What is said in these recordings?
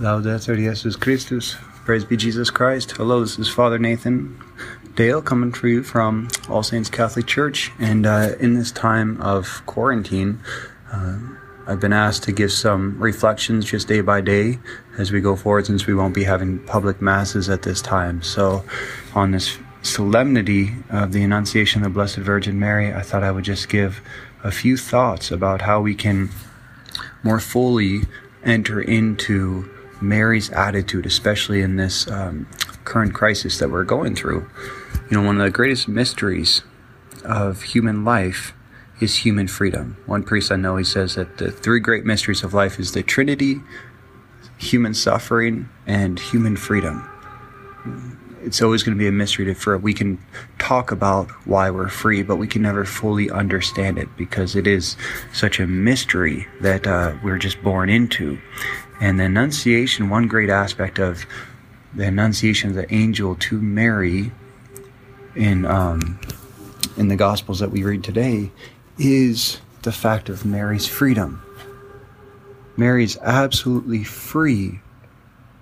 Laudetur Jesus Christus. Praise be Jesus Christ. Hello, this is Father Nathan Dail coming for you from All Saints Catholic Church. And uh, in this time of quarantine, uh, I've been asked to give some reflections just day by day as we go forward since we won't be having public masses at this time. So, on this solemnity of the Annunciation of the Blessed Virgin Mary, I thought I would just give a few thoughts about how we can more fully enter into Mary's attitude, especially in this um, current crisis that we're going through. You know, one of the greatest mysteries of human life is human freedom. One priest I know, he says that the three great mysteries of life is the Trinity, human suffering, and human freedom. It's always going to be a mystery to, for we can talk about why we're free, but we can never fully understand it because it is such a mystery that uh, we're just born into. And the Annunciation, one great aspect of the Annunciation of the angel to Mary in um, in the Gospels that we read today is the fact of Mary's freedom. Mary's absolutely free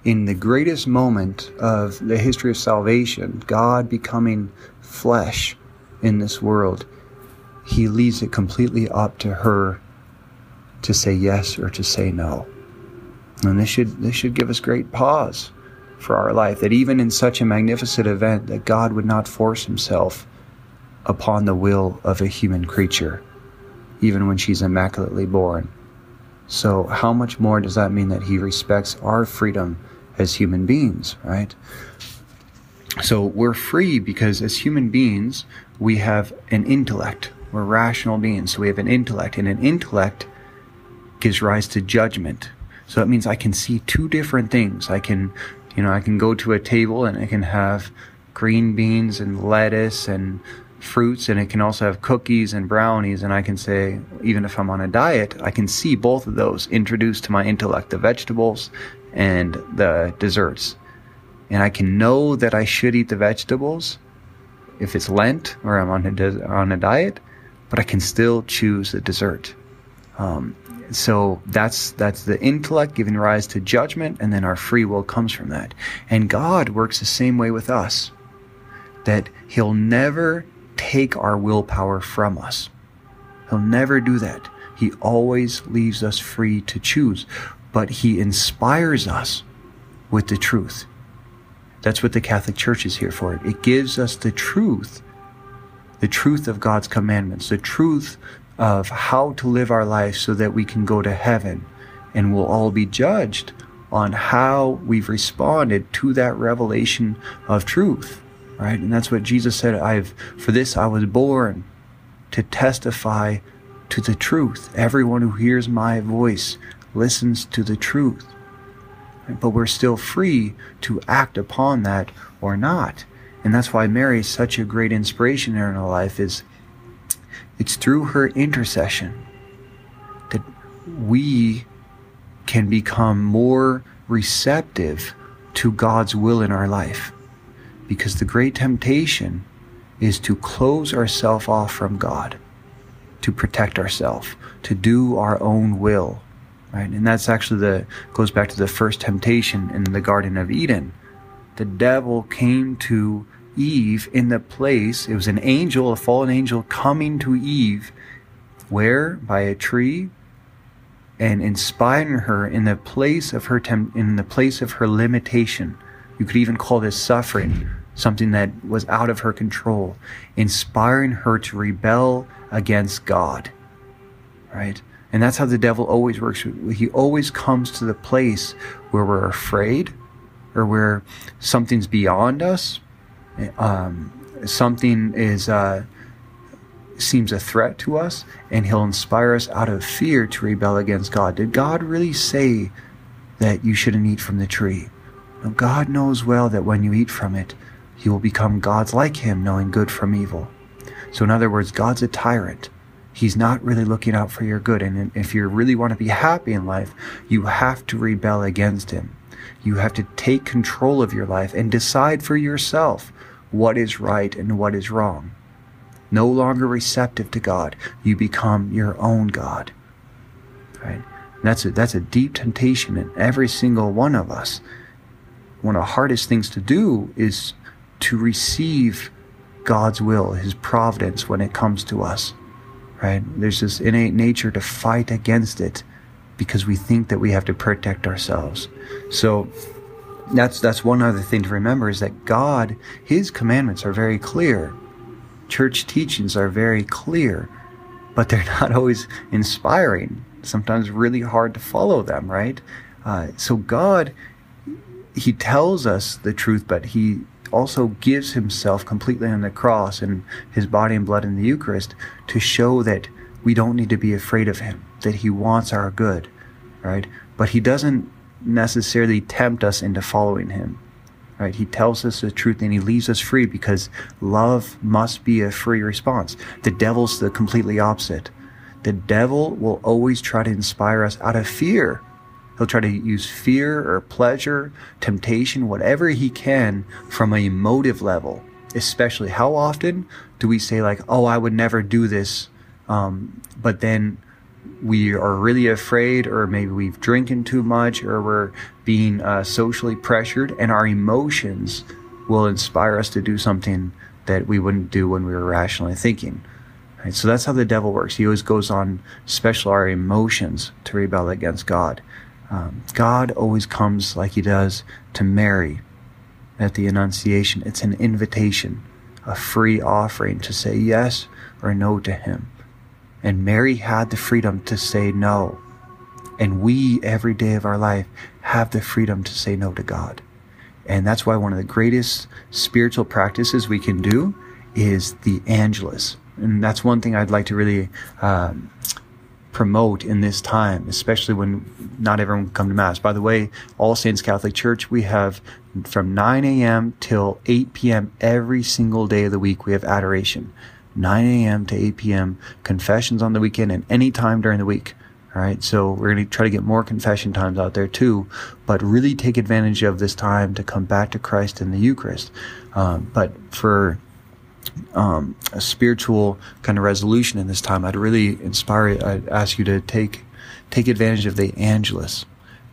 in the greatest moment of the history of salvation, God becoming flesh in this world. He leaves it completely up to her to say yes or to say no. And this should this should give us great pause for our life that even in such a magnificent event that God would not force himself upon the will of a human creature even when she's immaculately born. So how much more does that mean that he respects our freedom as human beings, right? So we're free because as human beings, we have an intellect. We're rational beings. So we have an intellect and an intellect gives rise to judgment. So that means I can see two different things. I can, you know, I can go to a table and I can have green beans and lettuce and fruits and it can also have cookies and brownies and I can say even if I'm on a diet I can see both of those introduced to my intellect the vegetables and the desserts and I can know that I should eat the vegetables if it's Lent or I'm on a, on a diet but I can still choose the dessert um, so that's that's the intellect giving rise to judgment and then our free will comes from that. And god works the same way with us that he'll never take our willpower from us. He'll never do that. He always leaves us free to choose but he inspires us with the truth. That's what the catholic church is here for. It gives us the truth the truth of god's commandments the truth of how to live our life so that we can go to heaven. And we'll all be judged on how we've responded to that revelation of truth right? And that's what jesus said i've for this i was born to testify to the truth. Everyone who hears my voice listens to the truth. But we're still free to act upon that or not. And that's why mary is such a great inspiration in our life is it's through her intercession that we can become more receptive to God's will in our life. Because the great temptation is to close ourselves off from God, to protect ourselves, to do our own will. Right? And that's actually the goes back to the first temptation in the Garden of Eden. The devil came to Eve in the place, it was an angel, a fallen angel coming to Eve, where? By a tree, and inspiring her in the place of her in the place of her limitation. You could even call this suffering, something that was out of her control, inspiring her to rebel against God. Right? And that's how the devil always works. He always comes to the place where we're afraid or where something's beyond us, um, something is uh, seems a threat to us, and He'll inspire us out of fear to rebel against God. Did God really say that you shouldn't eat from the tree? No, God knows well that when you eat from it, you will become gods like Him, knowing good from evil. So, in other words, God's a tyrant. He's not really looking out for your good. And if you really want to be happy in life, you have to rebel against Him. You have to take control of your life and decide for yourself what is right and what is wrong. No longer receptive to God, you become your own God. Right? That's a, that's a deep temptation in every single one of us. One of the hardest things to do is to receive God's will, His providence when it comes to us, right? There's this innate nature to fight against it because we think that we have to protect ourselves. So that's that's one other thing to remember is that God, His commandments are very clear. Church teachings are very clear, but they're not always inspiring. Sometimes really hard to follow them, right? Uh, so God, He tells us the truth, but He also gives Himself completely on the cross and His body and blood in the Eucharist to show that we don't need to be afraid of Him, that He wants our good, right? But He doesn't necessarily tempt us into following him. Right? He tells us the truth and he leaves us free because love must be a free response. The devil's the completely opposite. The devil will always try to inspire us out of fear. He'll try to use fear or pleasure, temptation, whatever he can from a emotive level. Especially, how often do we say, like, oh, I would never do this, um, but then we are really afraid, or maybe we've drinking too much, or we're being uh, socially pressured, and our emotions will inspire us to do something that we wouldn't do when we were rationally thinking. Right? So that's how the devil works. He always goes on special our emotions to rebel against God. Um, God always comes like he does to Mary at the Annunciation. It's an invitation, a free offering to say yes or no to him. And Mary had the freedom to say no. And we, every day of our life, have the freedom to say no to God. And that's why one of the greatest spiritual practices we can do is the Angelus. And that's one thing I'd like to really um, promote in this time, especially when not everyone can come to Mass. By the way, All Saints Catholic Church, we have from 9 a.m. till 8 p.m. every single day of the week, we have adoration. 9 a.m. to 8 p.m. confessions on the weekend and any time during the week. All right. So we're going to try to get more confession times out there too, but really take advantage of this time to come back to Christ in the Eucharist. Um, but for um, a spiritual kind of resolution in this time, I'd really inspire, I'd ask you to take, take advantage of the Angelus.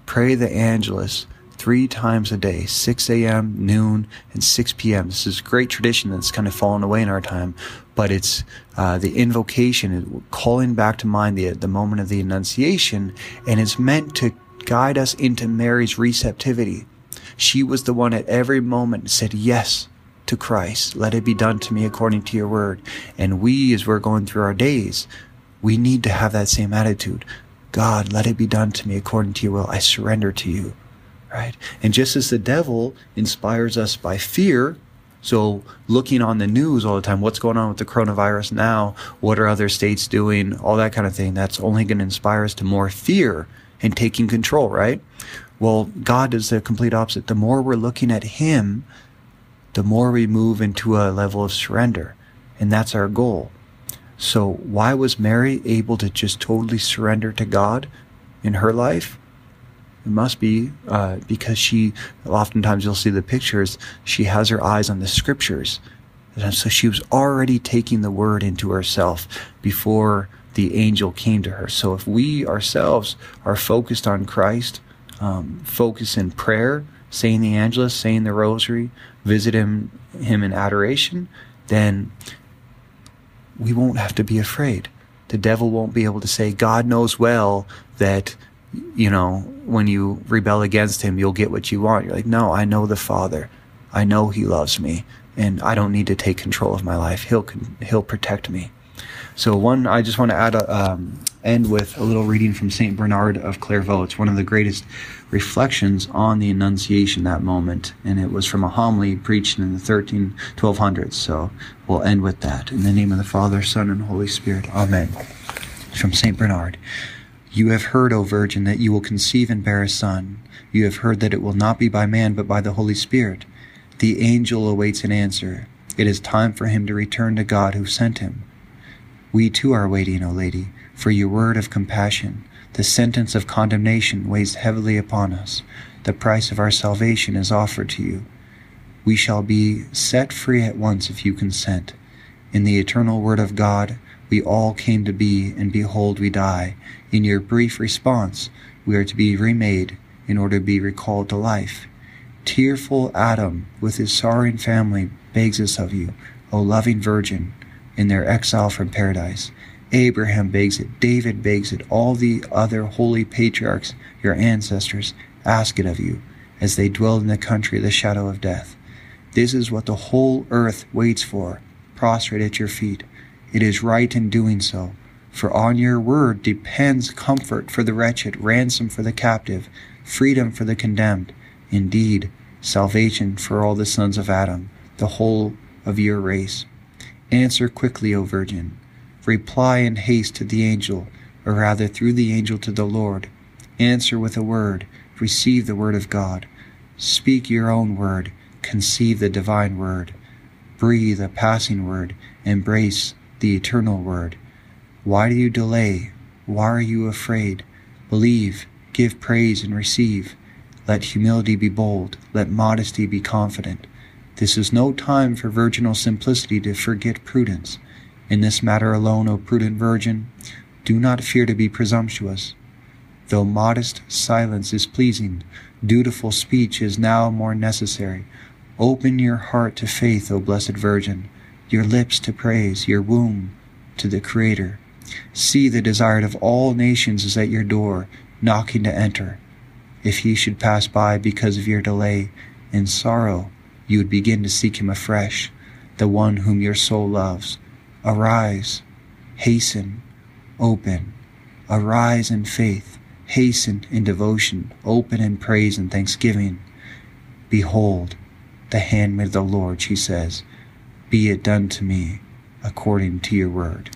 Pray the Angelus three times a day 6 a.m., noon, and 6 p.m. This is a great tradition that's kind of fallen away in our time, but it's uh, the invocation, calling back to mind the, the moment of the Annunciation, and it's meant to guide us into Mary's receptivity. She was the one at every moment said yes to Christ. Let it be done to me according to your word. And we, as we're going through our days, we need to have that same attitude. God, let it be done to me according to your will. I surrender to you right? And just as the devil inspires us by fear, so looking on the news all the time, what's going on with the coronavirus now? What are other states doing? All that kind of thing. That's only going to inspire us to more fear and taking control, right? Well, God is the complete opposite. The more we're looking at Him, the more we move into a level of surrender. And that's our goal. So why was Mary able to just totally surrender to God in her life? It must be uh, because she, oftentimes you'll see the pictures, she has her eyes on the scriptures. And so she was already taking the word into herself before the angel came to her. So if we ourselves are focused on Christ, um, focus in prayer, saying the Angelus, saying the Rosary, visit him, him in adoration, then we won't have to be afraid. The devil won't be able to say, God knows well that you know, when you rebel against him, you'll get what you want. You're like, no, I know the Father. I know he loves me and I don't need to take control of my life. He'll, he'll protect me. So one, I just want to add a, um, end with a little reading from Saint Bernard of Clairvaux. It's one of the greatest reflections on the Annunciation that moment, and it was from a homily preached in the 13, 1200s. So we'll end with that. In the name of the Father, Son, and Holy Spirit. Amen. From Saint Bernard. You have heard, O Virgin, that you will conceive and bear a son. You have heard that it will not be by man, but by the Holy Spirit. The angel awaits an answer. It is time for him to return to God who sent him. We too are waiting, O Lady, for your word of compassion. The sentence of condemnation weighs heavily upon us. The price of our salvation is offered to you. We shall be set free at once if you consent. In the eternal word of God, We all came to be, and behold, we die. In your brief response, we are to be remade in order to be recalled to life. Tearful Adam, with his sorrowing family, begs us of you, O loving Virgin, in their exile from paradise. Abraham begs it, David begs it, all the other holy patriarchs, your ancestors, ask it of you, as they dwelled in the country of the shadow of death. This is what the whole earth waits for, prostrate at your feet. It is right in doing so, for on your word depends comfort for the wretched, ransom for the captive, freedom for the condemned, indeed, salvation for all the sons of Adam, the whole of your race. Answer quickly, O Virgin. Reply in haste to the angel, or rather through the angel to the Lord. Answer with a word. Receive the word of God. Speak your own word. Conceive the divine word. Breathe a passing word. Embrace the eternal word. Why do you delay? Why are you afraid? Believe, give praise, and receive. Let humility be bold. Let modesty be confident. This is no time for virginal simplicity to forget prudence. In this matter alone, O prudent virgin, do not fear to be presumptuous. Though modest silence is pleasing, dutiful speech is now more necessary. Open your heart to faith, O blessed Virgin, your lips to praise, your womb to the Creator. See the desired of all nations is at your door, knocking to enter. If he should pass by because of your delay, in sorrow you would begin to seek him afresh, the one whom your soul loves. Arise, hasten, open. Arise in faith, hasten in devotion, open in praise and thanksgiving. Behold, the handmaid of the Lord, she says, be it done to me according to your word.